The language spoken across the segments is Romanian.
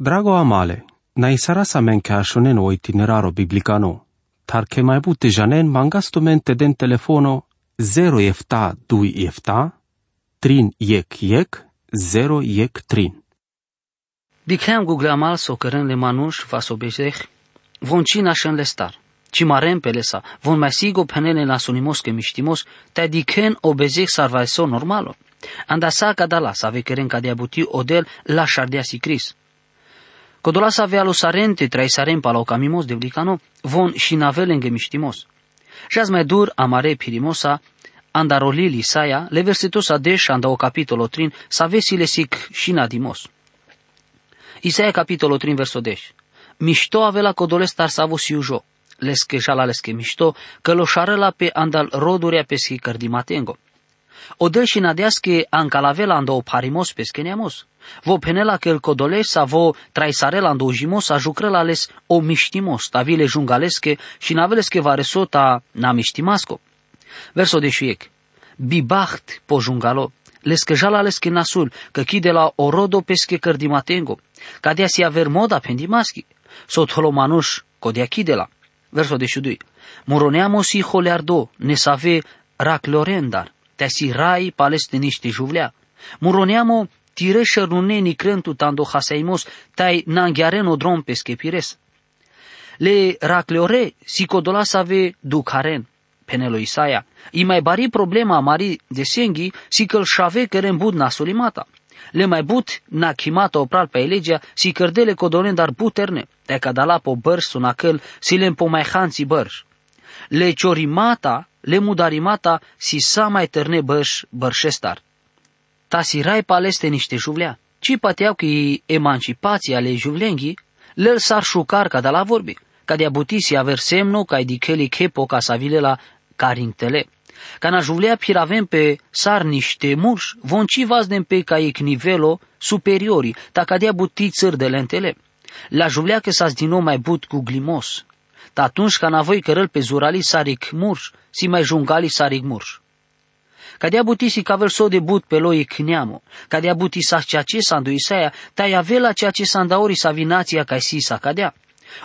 Drago amale, na isara sa men ke ashonen o itineraro biblicano, tar ke mai bute janen mangasto mente den telefono 0 efta 2 efta, trin yek yek, 0 yek trin. Dikhem Google amal so keren le manush va so bezech, von china shen le star. Ci marem pelesa, von mai sigo penele la sonimos ke mishtimos, ta dikhen o bezech sarvaiso normalo. Anda sa kadala sa ve keren kadia buti odel la shardia si cris. Codola sa avea lo sarente trai saren pala o camimos de blicano, von shinavele mishtimos. Jaz mai dur amare pirimosa, anda rolili saia, le versetos adesh anda o capitolo trin, sa vesile sic shinadimos. Isaia capitolo 3 verso 10. Mișto avela codoles tar savo siujo, leske jala leske mișto, că lo șarela pe andal rodurea pe schi cărdimatengo. Odel și nadeasche ancalavela ando o parimos pe skeniamos. Vo penela că el codoles sa vo traisarela ando ujimos a jucrela les o miștimos, ta vile jungalesche și naveleske varesota na miștimasco. Verso de șiec. Bibacht po jungalo, leske jala leske nasul, că chide la orodo pesche cărdimatengo Cadea si aver moda pendimaschi, sot holomanush kodea kidela. Verso de shudui. Moroneamo si holeardo, ne save rac lorendar, te si rai palestiniști juvlea. Moroneamo tire șernuneni crentu tando haseimos, tai nanghiaren drom pe schepires. Le racleore si codola save ducaren, penelo Isaia. I mai bari problema mari de senghi si că-l șave cărem bud nasolimata le mai but na chimata opral pe elegea si cărdele codonen dar buterne, te cadala po bărș sunacăl si le po mai hanți bărș. Le ciorimata, le mudarimata si sa mai terne bărș bărșestar. Ta si rai paleste niște juvlea, ci pateau că emancipația ale juvlenghi, le sar șucar ca de la vorbi, ca de abutisi aver semno ca ediceli chepo ca să vile la carintele. Ca na juvlea piravem pe sar niște murși, von ci vazdem pe ca ec nivelo superiori, ta cadea buti țări de lentele. La juvlea că s-a din mai but cu glimos. Ta atunci ca navoi cărăl pe zurali saric murș, si mai jungali saric murș. Cadea buti si cavel so de but pe loi cneamo, cadea buti sa ceea ce s-a Isaia, ta avela ceea ce s-a ori sa vinația ca si sa cadea.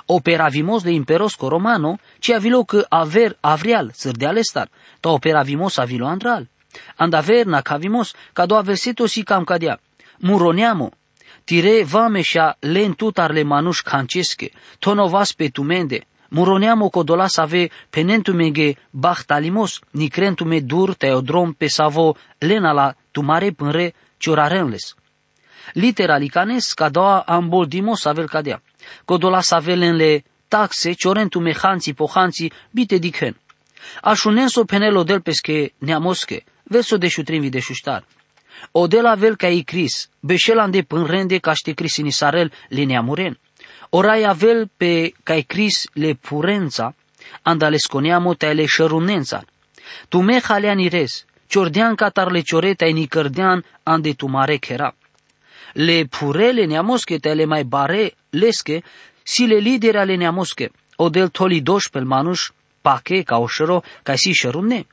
Operavimos de imperosco romano, ci avilo că aver avrial, sârdeale star, ta operavimos avilo andral. Andaver na cavimos, ca do verseto si cam cadea. Muroneamo, tire vamesha len tutarle manuș cancesche, tonovas pe tumende, muroneamo codola save penentumege bahtalimos, nicrentume dur teodrom pe savo lena la tumare pânre ciorarenles. Litera licanes ca doa amboldimos avel cadea. Codola savelenle taxe, ciorentu mehanții pohanții, bite dichen. Așunenso penelo del pesche neamosche, verso de șutrin de șuștar. O de la vel ca i cris, beșelan de pânrende ca ște cris sarel le neamuren. Orai avel pe ca i cris le purența, andale sconeamo te le șărunența. Tu me halean ires, ciordean catar le cioreta ni cărdean ande tu mare chera. Le purele neamosche te le mai bare leske, si le lideri ale neamosche, o del toli doș pel manuș, pache ca o șero, ca si șerunne.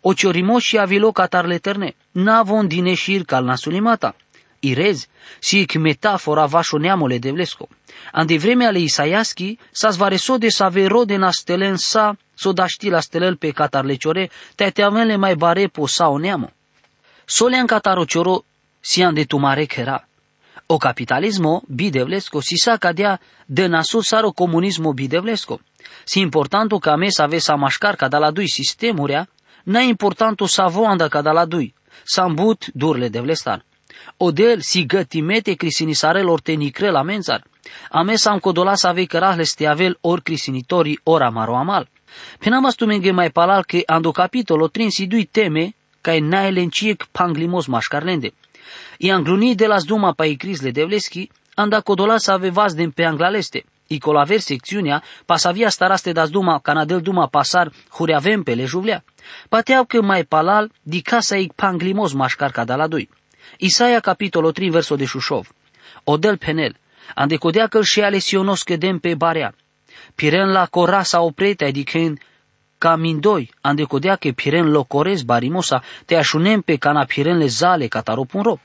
O ciorimo și avilo catar leterne, navon dine șir cal nasulimata. Irez, si metafora vașo neamole de vlesco. Ande vreme ale Isaiaschi, sa zvareso de sa vero de na stelen sa, so da ști la stelel pe catar leciore, te te avele mai bare po sa o neamo. Solean catar o cioro, si ande tu mare chera. O capitalismo bidevlesco si sa cadea de nasul saro comunismo bidevlesco. Si importanto ca me sa ve sa mașcar ca da la dui sistemurea, na importanto sa voanda ca da la dui, sa îmbut durle de vlestar. Odel si gătimete crisinisarelor te nicre la menzar. Ame sa am codola sa vei cărahles ste avel or crisinitori ora maro amal. Penam astumenge mai palal che ando capitolo trin si dui teme ca e naelenciec panglimos mașcarlende. I angluni de las duma pa i crisle devleski, anda codola sa avevas din pe anglaleste. I colaver secțiunea, pasavia staraste das duma, canadel duma pasar, hureavem pe lejuvlea. Pateau că mai palal, di casa i panglimos mașcar ca la doi. Isaia capitolo 3 verso de Șușov. Odel penel, ande codea că și alesionos cădem pe barea. Piren la corasa oprete, adică ca mindoi, ande codea că piren locorez barimosa, te așunem pe cana piren le zale cataropun ro.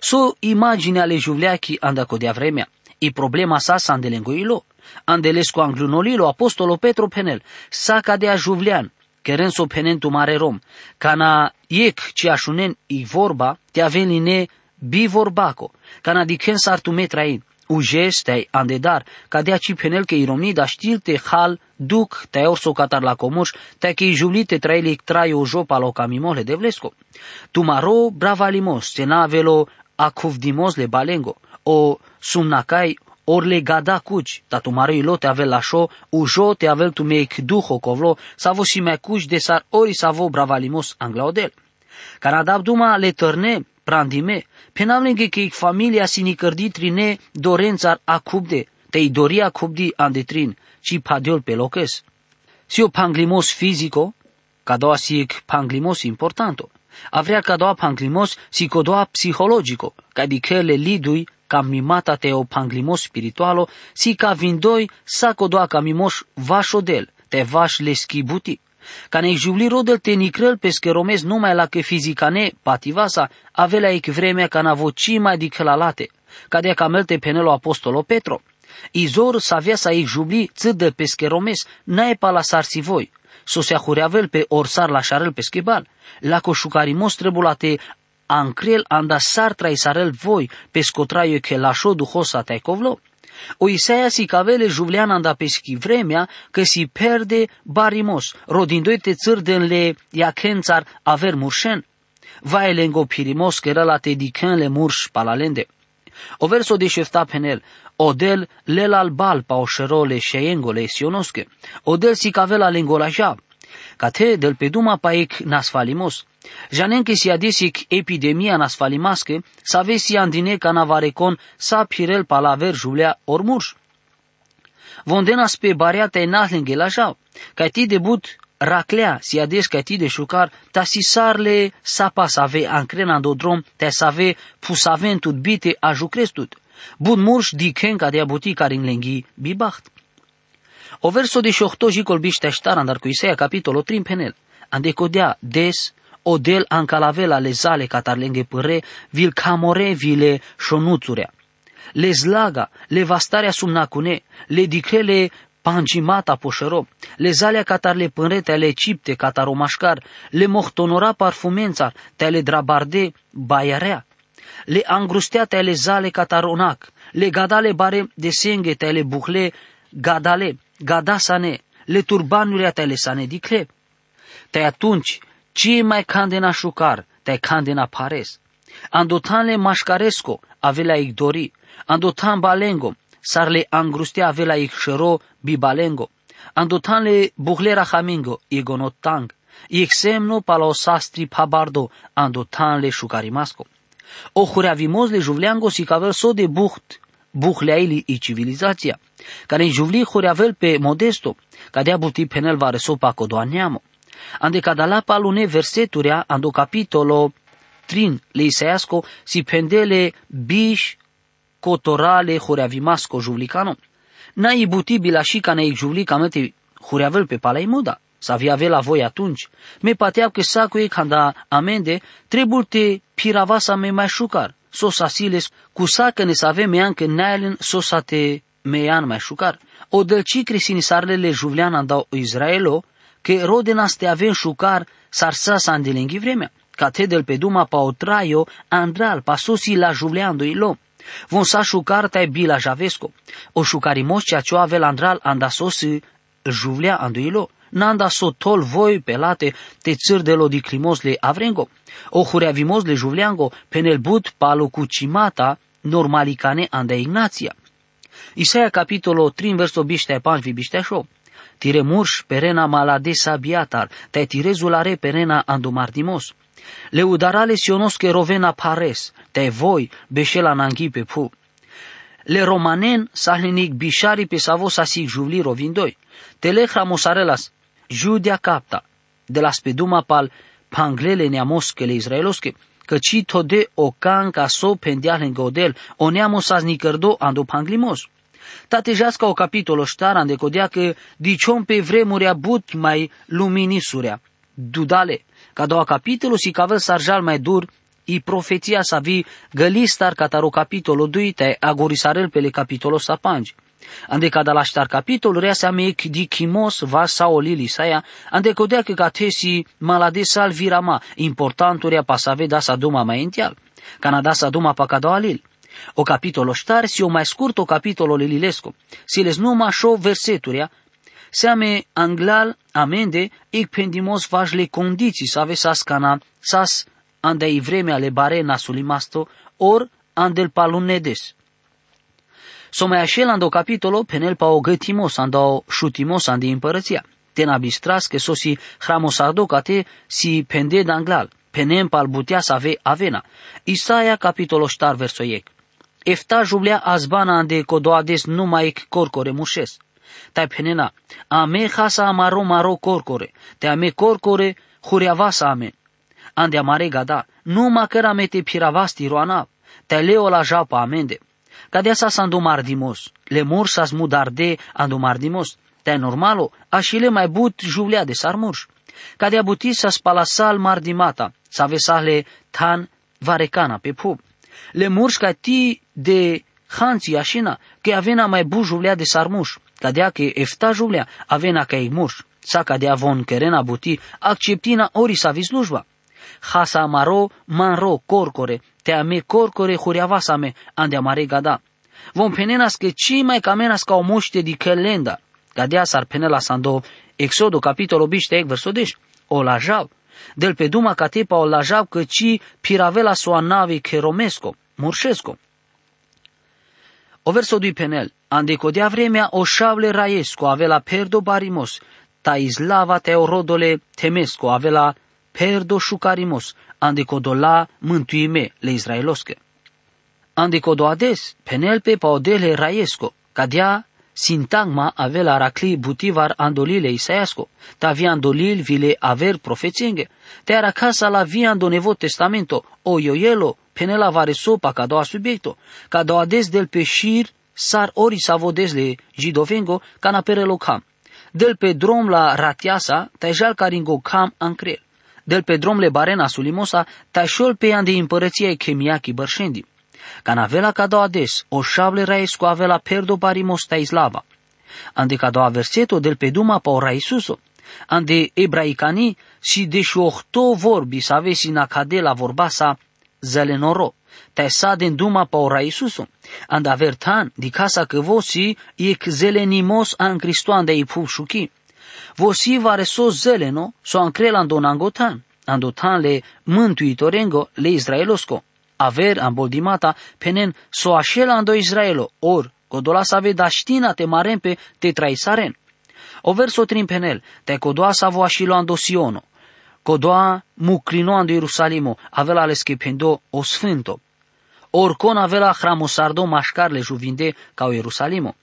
So imagine ale juvleachi anda codia vremea. I problema sa sa andelengoilo. Andelesco anglunolilo apostolo Petro penel. Sa cadea juvlean. Querendo penentu mare rom. Cana iec ci așunen i vorba, te avenine bi vorbaco. Cana diken sartu metrain. Ujes te andedar, cadea ci penel că iromni da știlte hal duc te orso catar la comuș, te că julite trailic trai o jopa lo camimole de vlesco. Tu maro brava limos, ce navelo acuvdimos le balengo, o sumnacai or le gada cuci, ta tu maro ilo te avel la show, ujo te avel tu meic duho covlo, savo si me cuci de sar ori savo brava limos anglaodel. Canadab duma le tărne, prandime, penavlenge că familia sinicărdi trine dorențar acubde, te doria acubdi andetrin, ci padiol pe loces. Si o panglimos fisico, ca doa sic panglimos importanto. Avrea ca doa panglimos si codoa psihologico, ca di che le lidui ca mimata te o panglimos spiritualo, si ca vindoi sa codoa ca mimos vașodel, te vaș le schibuti. Ca ne jubli rodel te nicrel pe scheromez numai la că fizicane pativasa, avelea ec vremea ca na voci mai dicălalate, ca de camelte penelo apostolo Petro. Izor savea sa ei jubli țâdă pe scheromes, nae pa la sarsi voi, so se ahureavel pe orsar la șarel pe schebal, la coșucarimos trebulate ancrel anda sar traisarel voi, pe scotraio che lașo duhosa taicovlo. O Isaia si cavele juvlean anda peschi vremea că si perde barimos, rodindoi te țârdenle iacențar aver murșen. Vaelengo pirimos că la te le murș palalende. O verso de șefta penel, odel lelal bal pa oșerole șeengole sionosche, odel si cavela lengolaja, te del peduma paec nasfalimos, Janen que si adesic epidemia nasfalimasche, sa vesi andine ca navarecon sa pirel palaver julea ormurș. Vondenas pe bariata e nahlenge la jau, ca ti debut raclea, si ades ca ti de șucar, ta si sarle sapa să ave ancrena do drom, te să ave pusaventut bite a jucrestut. Bun murș diken ca de abuti care în lenghi bibacht. O verso de șohto jicol biște ștaran, dar cu Isaia capitolul 3 penel. Ande codea des odel ancalavela le zale catarlenghe păre, vil camore vile șonuțurea. Le zlaga, le vastarea sumnacune, le dicrele pangimata poșero, le zalea catar le pânrete ale cipte cataromașcar, le mohtonora parfumența, te ale drabarde baiarea, le angrusteate ale zale cataronac, le gadale bare de senghe te ale buhle, gadale, gadasane, le turbanurile te ale sane dicle. Te atunci ci mai candena șucar, te candena pares. Andotanle mașcaresco avea dori, andotan balengo, sarle angrustea avea șero bibalengo, andotanle buhlera hamingo, igonotang, exemno pala sastri pabardo, andotanle șucarimasco. O vimos le juvleango si cavel so de buht, buhleaili i civilizația, care în juvli hureavel pe modesto, ca de buti penel va resopa codoaneamo ande cada palune verseturea ando capitolo trin le Isaiasco si pendele bish cotorale horeavimasco juvlicano. Na ibuti bilași ca ne juvlica mete hureavel pe palai moda. Să avea la voi atunci. Me patea că sacu e canda amende, trebuie te piravasa me mai șucar. Sosa siles, cu sacă ne să avem mean că naelen sosa te mean mai șucar. O dălci crisini sarlele juvlean andau Israelo, că rodenas te avem șucar sarsa sandelenghi vremea. Ca del pe duma pa o traio, andral, pa sosi la juleando ilo. Von sa șucar tai bila javesco. O șucarimos cea ce ave andral anda sosi juvlea andu ilo. Nanda so tol voi pelate te țâr de lo climos le avrengo. O hureavimos le juvleango penel but palo cu cimata normalicane anda Ignația. Isaia capitolo 3 verso biște 5 biște show. Tire murș perena malade sabiatar, te tirezulare perena andumardimos. Leudarale sionosche rovena pares, te voi beșela nanghi pe pu. Le romanen sahlinic bishari pe savo sasic juvli rovindoi. Tele hramosarelas, judia capta, de la speduma pal panglele neamoschele israelosche, căci tode o canca so pendial în godel, o neamos aznicărdo ando panglimos. Tatejească o capitolo ștara de codea că diciom pe vremuri but mai luminisurea. Dudale, ca doua capitolul si cavel sarjal mai dur, i profeția sa vi gălistar cataro capitolo 2 te agorisarel pele capitolo sa panji. Ande cada la ștar capitol rea sa mek di kimos va sa olili saia, ande codea că catesi malade sal virama, importanturia pasave da sa duma mai ential. Canada sa duma pa cada alil. O capitolo ștar si o mai scurt o capitolo lililesco. Si les numa show verseturia, seame anglal amende ik pendimos vaj le condiții să ave sas cana, sas andei vreme ale bare nasulimasto, or andel palunedes. So mai așelando capitolo penel pa o gătimos ando șutimos andi împărăția. Ten abistras că so si hramosardo cate si pende danglal, penem pal butea să ave avena. Isaia capitolo ștar versoiec. Efta jublea azbana ande codoades numai corcore mușes. Tai penena, ame hasa amaro maro corcore, te ame corcore huriavasa ame. Ande amare gada, nu căra mete piravasti roana, te leo la japa amende. Cadea sa mardimos, le mur sa smudarde mardimos, te normalo, așile mai but juvlea de sarmurș. Cadea buti sa spalasal mardimata, sa vesale tan varecana pe pub. Le murș ca ti de hanții așina, că avena mai bu juvlea de sarmuș, cadea că efta juvlea, avena ca murș. Sa cadea von kerena buti, acceptina ori sa vislujba. Hasa amaro, manro, corcore, te ame corcore huriavasame, ande amare gada. Vom penenas că ci mai camenas ca o moște di calenda. Gadea sar penela sando Exodo capitolo biște verso deș. O lajau. Del pe duma catepa o lajau că ci piravela sua nave romesco, murșesco. O verso dui penel. Ande codea vremea o șavle raiesco avela perdo barimos, ta izlava teorodole temesco avela perdo șucarimos, ande codola mântuime le israelosche. Ande codoades, penelpe paodele raiesco, cadea sintagma avela racli butivar andolile isaiasco, ta vi andolil vile aver profețenge, te era casa la vi ando nevo testamento, o ioielo, penela vare sopa ca doua subiecto, ca doua des del pe șir, sar ori savodesle jidovengo, ca na pere locam. Del pe drom la ratiasa, tajal caringo cam ancrel del pe drom le barena sulimosa, tașol pe an de împărăția chemiachi bărșendi. Ca navela ca doua des, o șable raescu avela perdo barimos ta islava. Ande ca doua verseto del pe duma pa ora Isuso. Ande ebraicani si deși șohto vorbi să avesi na cadela vorba sa zelenoro. Ta sa den duma pa ora Isuso. Ande avertan di casa că vosi ec zelenimos an Cristoan i pup șuchi vosi vare so zeleno so ancrela andon angotan, andotan le mântuitorengo le israelosco. Aver amboldimata penen so așela ando Israelo, or, codola să ave daștina te marempe te traisaren. O verso trin penel, te codoa să vo așilo ando Siono, codoa muclino ando Ierusalimo, avela le schependo o sfânto. Orcon avela hramosardo mașcarle juvinde ca o Ierusalimo.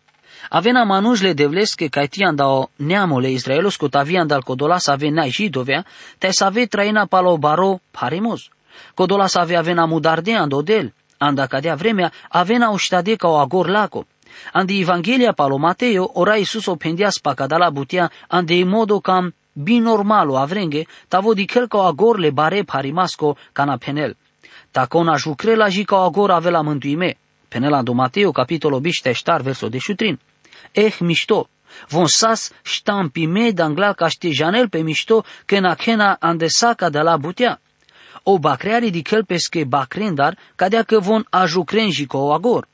Avena manujle devleske kaj ti andao neamole Izraelosko ta vi andal kodolas ave nai židovea, taj save traina palo baro parimoz. Kodolas ave avena mudarde ando del, anda cadea vremea avena uștade ca o agor laco. Andi Evanghelia palo Mateo, ora Iisus o pendia spacadala butia, ande modo cam binormalo avrenge, tavo di kel ca o agor le bare parimasco cana penel. Tacona jucrela ji ca o agor avela mântuime. Penela do Mateo, capitolo biște ștar, verso de șutrin. Eh mișto, von sas ștampi me dangla ca janel pe mișto că na kena andesaca de la butea. O bacreari di kel pesche bacrendar, cadea că von ajucrenji co o agor.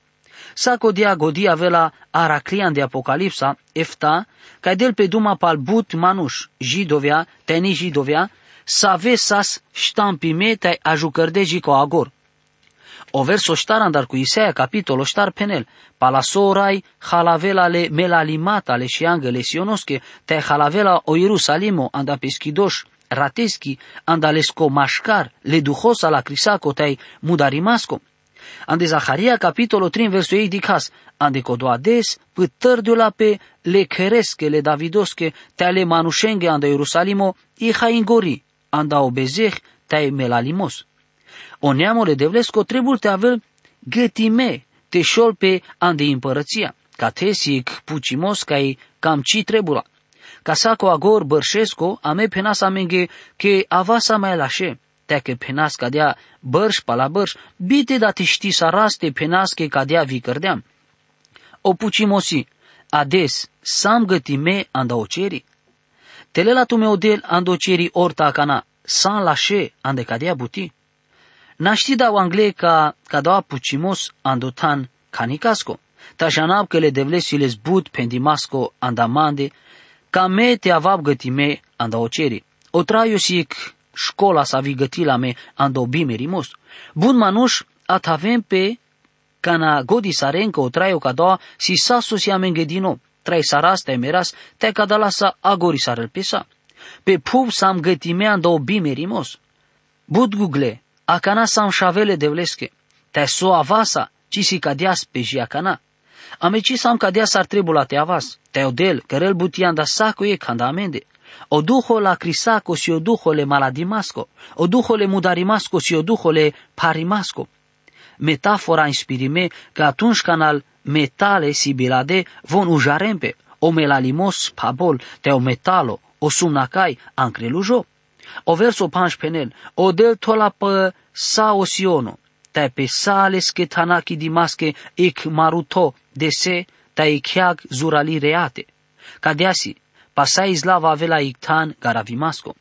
Saco dia godia vela araclian de apocalipsa, efta, ca del pe duma pal but manuș, jidovea, teni jidovea, să sas ștampi me te ajucărdeji co agor. O verso ștar cu Isaia capitolo ștar penel, palasorai halavela le melalimata le angele sionosche, te halavela o Ierusalimo anda peschidoș rateschi andalesco mașcar le duhosa la crisaco tai mudarimasco. Ande Zaharia capitolo 3 verso ei dicas, ande codoades la pe le cheresche le davidosche te ale manușenge anda Ierusalimo i ingori anda obezeh tai melalimos. O neamore de vlesco trebuie te avel gătime, te șol pe ande împărăția, ca tesic pucimos ca cam ci trebula. Ca saco agor bărșesco, ame penasa menge că avasa mai lașe, te che penas cadea bărș pa la bărș, bite da te ști să raste penas che cadea vi cărdeam. O pucimosi, ades, sam găti me andaoceri. Telela tu meu del andoceri orta cana, san lașe ande cadea buti. Naști da angle ca cadea pucimos andotan canicasco. Ta janab că le devlesi les but pendimasco andamande, ca me te avab găti me andaoceri. O traiu sic școla sa vi găti la me andobime rimos. Bun manuș at avem pe cana godi sarencă o traiu ca doa si sa sosia mengedino trai saras te meras te kadala sa agori sarel pesa. Pe pub sam gătime ando bime rimos. Bud google, akana sam șavele devleske, te so avasa, ci si cadias pe jiacana. Ameci sam cadias ar trebula te avas, te odel, cărel butian da saco e canda amende. O duho la crisaco si o duho le maladimasco, o duho le mudarimasco si o duho le parimasco. Metafora inspirime că atunci canal metale sibilade von ujarempe, o melalimos pabol, te o metalo, o sumnacai ancrelujo. O verso panș penel, o del tola pe sa osiono, te pe sale schetanaki dimasche ik maruto dese, te icheag zurali reate. Cadeasi, pasai izlava avela iktan garavimasco.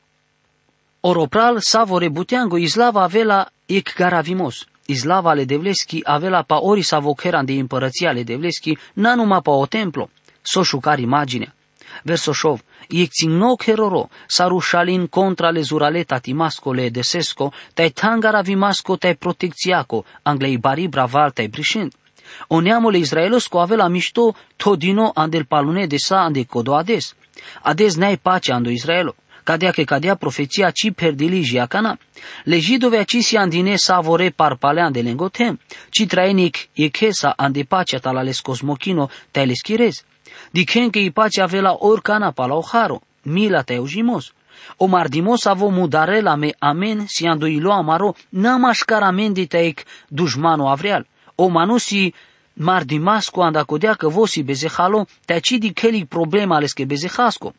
Oropral savore buteango izlava avela ik garavimos, Izlava ale Devleski avea pa ori sa vocheran de împărăția ale Devleski, na numai pa o templo, so șucar imaginea. Versoșov, no heroro, sarușalin contra le zuraleta timascole de sesco, tai tangara vimasco tai protecțiaco, anglei bari braval tai brișind. O neamule Israelosco avea mișto todino andel palune de sa ande codo ades. Ades n-ai pace ando Israelo cadea che cadea profeția ci perdili cana. Legido ci si andine savore parpalean de lengotem, ci traenic echesa ande pacea talales cosmochino tales chirez. Dicen che i pacea avela orcana pala oharo, mila te eujimos. O mardimos avo mudarela me amen si ando ilo amaro, namașcar amendi teic dușmano avreal. O manusi mardimasco andacodea că vosi bezehalo, te acidi keli problema ales che bezehasco.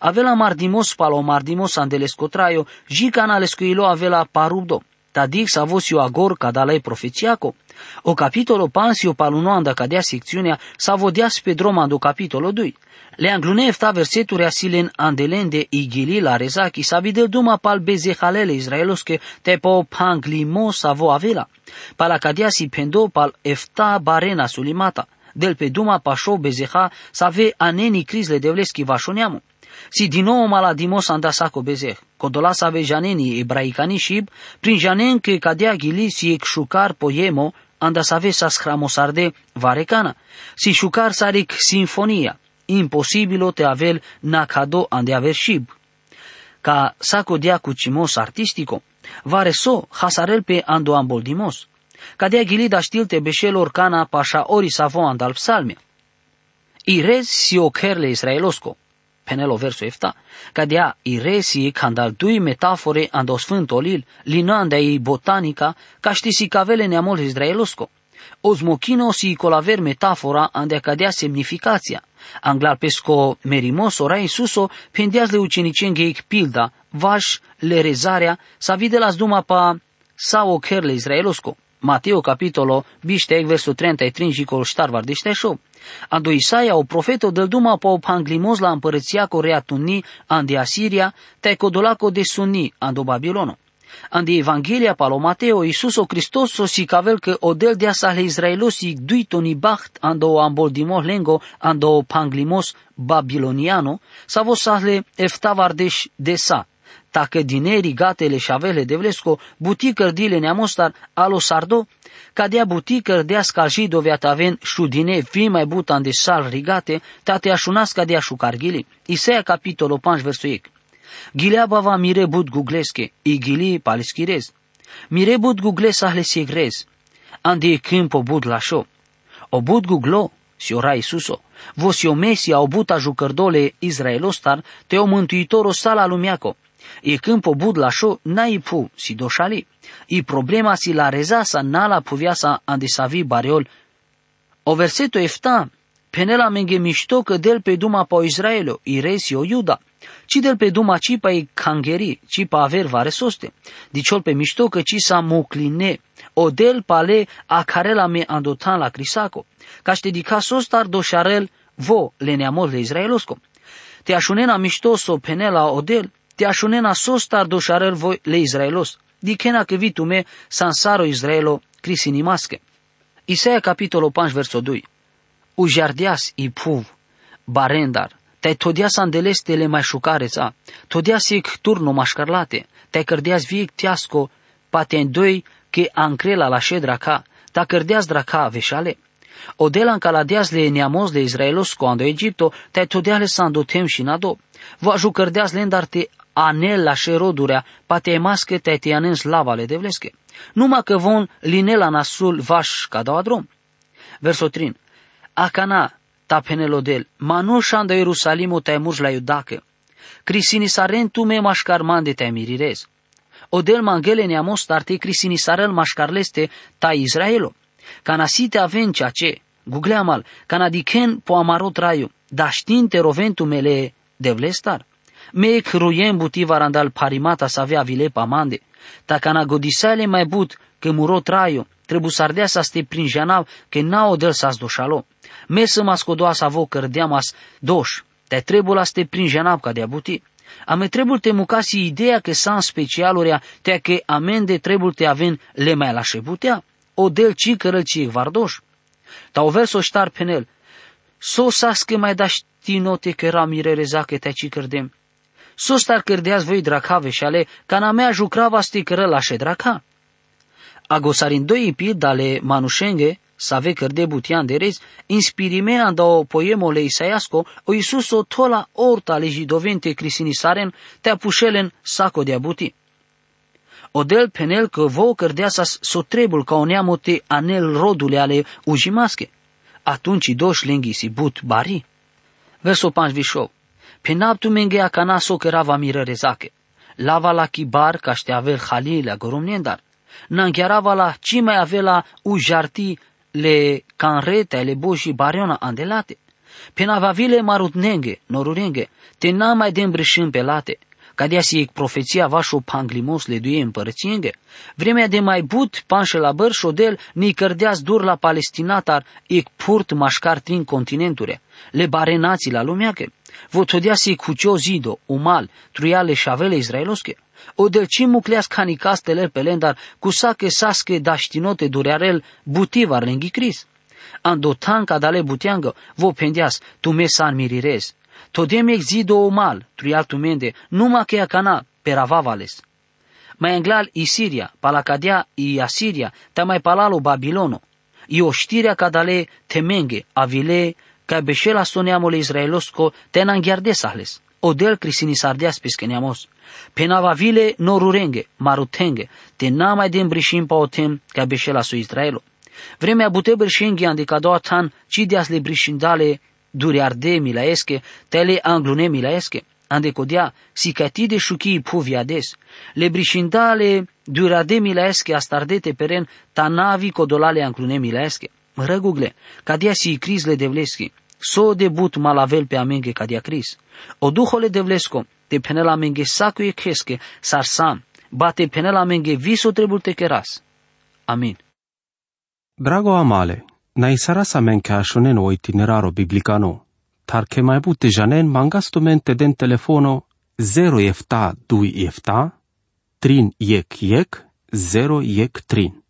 Avela mardimos palo mardimos andeles cotraio, jican ilo avela parubdo. Tadix avosio agor cadalai profețiaco. O capitolo pansio paluno anda cadea secțiunea sa vodias pe dromando capitolo 2. Le anglune efta verseturi asilen andelende igili la rezaki sa videl duma pal bezehalele israelosche te po panglimo sa vo avela. Pala cadea si pendo pal efta barena sulimata. Del pe duma pașo bezeha sa ve aneni crizle devleski vașoneamu. Si din nou maladimos anda saco bezeh. Codola sa ve janeni ebraicani shib, prin janen que cadea gili si ek shukar poemo, anda sa ve sa schramosarde varecana. Si shukar sarik sinfonia, imposibilo te avel nakado ande aver shib. Ca saco dia cucimos artistico, vare so hasarel pe ando amboldimos. Cadea gili da știlte beșelor cana pașa ori savo andal psalme. Irez si ocherle israelosco, penelo verso efta, cadea iresi candal dui metafore ando sfântolil, linanda ei botanica, ca știsi cavele neamol izraelosco. Osmochino si colaver metafora ande cadea semnificația. Anglar pesco merimos ora Isuso pendeaz le ucenicengeic pilda, vaș le rezarea, sa vide las duma pa sa ocher le izraelosco. Mateo capitolo biște verso 33 jicol ștarvar de șteșo. Ando Isaia, o profeto del duma po panglimos la împărăția corea tunni ande Asiria, te codolaco de sunni ando Babilono. Ande Evanghelia palo Mateo, Iisus o Hristos o si cavel că o del de asale Israelos i duitoni bacht ando amboldimos lengo ando panglimos babiloniano, sa vos sahle eftavardeș de sa, tacă dineri gatele șavele de vlesco, buticăr dile neamostar alo sardo, cadea buticăr dea scalji doveat aven șudine vi mai butan de sal rigate, tate așunas cadea șucarghili. Isaia capitolul 5 versul Gilea bava mire bud gugleske, i gili paliskirez. Mire bud gugles ahle segrez. Andi câmpo bud lașo. Șo bud guglo, si ora Isuso. Vos o mesia o buta jucărdole Israelostar, te o mântuitoro sala lumiaco. E câmpo bud lașo nai pu si doșali. I problema si la reza sa nala puviasa andisavi bariol. O verseto efta, penela menge mișto că del pe duma pa Israelo, i resi o Iuda. Ci del pe duma ci pa i kangeri, ci pa aver vare soste. Diciol pe mișto că ci sa mocline, o del pale a carela me andotan la crisaco. Ca te dica sostar doșarel vo le neamor de Israelosco. Te așunena mișto so penela odel, te așunena sostar doșarel vo le Israelos. Dikena că vitume sansaro Israelo crisinimasche. Isaia capitolo 5 verso 2. Ujardias i puv, barendar, te todias andelestele mai șucareța, todias ic turno mașcarlate, te cărdeas viec tiasco, paten doi che ancrela la ședra ca, ta cărdeas draca veșale. Odelan caladeas le neamos de Israelos cuando Egipto, te todeale sandotem și nado. Va jucărdeas lendar te anel la șerodurea, pate masche te te anens lavale de vlesche. Numai că von linela nasul vaș ca dau drum. Verso 3. Acana, ta penelodel, manu șanda Ierusalimo te murgi la iudacă. Crisini saren tu me mașcarman de te mirirez. Odel mangele neamos tarte crisini sarel mașcarleste ta Israelo. Canasite aven ceea ce, gugleamal, canadiken po amarot raio, da știnte roventu mele de vlestar. Mek ruyen buti varandal parimata să avea vile pamande. Ta cana godisale mai but că murot raio, trebuie să ardea să ste prin janav, că n-a odel să doșalo. Mesă mascodoa să avo cărdeamas doș, te trebuie la ste prin janav ca de buti. Ame trebuie te mucasi ideea că san specialurea, te că amende trebuie te aven le mai la șebutea o del ci cărălci vardoș. Ta o verso ștar penel, so saske mai da știnote că era mirereza că te ci cărdem. So star cărdeaz voi dracave și ale, ca na mea jucrava sti cără la șe draca. Agosarin doi ipid dale manușenge, save cărde butian de rez, inspirimea da o poemo le Isaiasco, o Iisus o tola orta le jidovente crisinisaren, te apușelen saco de abuti odel penel că vo cărdeasas sotrebul ca o neamote anel rodule ale ujimasche. Atunci doș lenghisi but bari. Verso 5 Penaptu menge acana so va miră rezache. Lava la kibar ca ște avel halile gorumnendar. Nanchiarava la ci mai avea ujarti le canrete le boși bariona andelate. Penavavile marutnenge, norurenge, te n mai de pe late si profeția vașo panglimos le duie împărățienge. Vremea de mai but panșe la băr șodel ni cărdeaz dur la palestinatar ec purt mașcar trin continenture. Le bare nații la lumeache. si cucio zido, umal, truiale șavele izraelosche. O delcim mucleas canicastele pelendar, cu sache sasche daștinote durearel butivar lenghi cris. Andotan dale butiangă, vo pendeas, tu me san mirirez. Todem exido o mal, truialtu mende, numa que acana, peravavales. Mai englal i Siria, palacadea i Asiria, ta mai palalo Babilono. I o știrea cadale temenge, avile, ca beșela soneamole israelosco, te sahles. O del crisini sardeas peskeneamos. Penava vile norurenge, marutenge, te na mai den brișim pa o tem, ca beșela su Israelo. Vremea bute brișinghi andicadoa tan, cideas le brișindale duriarde milaeske, tele anglune milaeske, ande codia sicatide șuchii puviades, le brișindale durade milaeske astardete peren tanavi codolale anglune milaeske. Răgugle, cadia si crizle devleski, so debut malavel pe amenge cadia cris. O duhole devlesko, te penela menge sacu e creske, sarsam, bate penela menge viso trebul te keras. Amin. Drago amale, Naisarasa menkäshonen o itineraro biblicano, tar ke mai bute janen mangastumente den telefono 0 efta 2 efta, trin yek yek, 0 yek trin.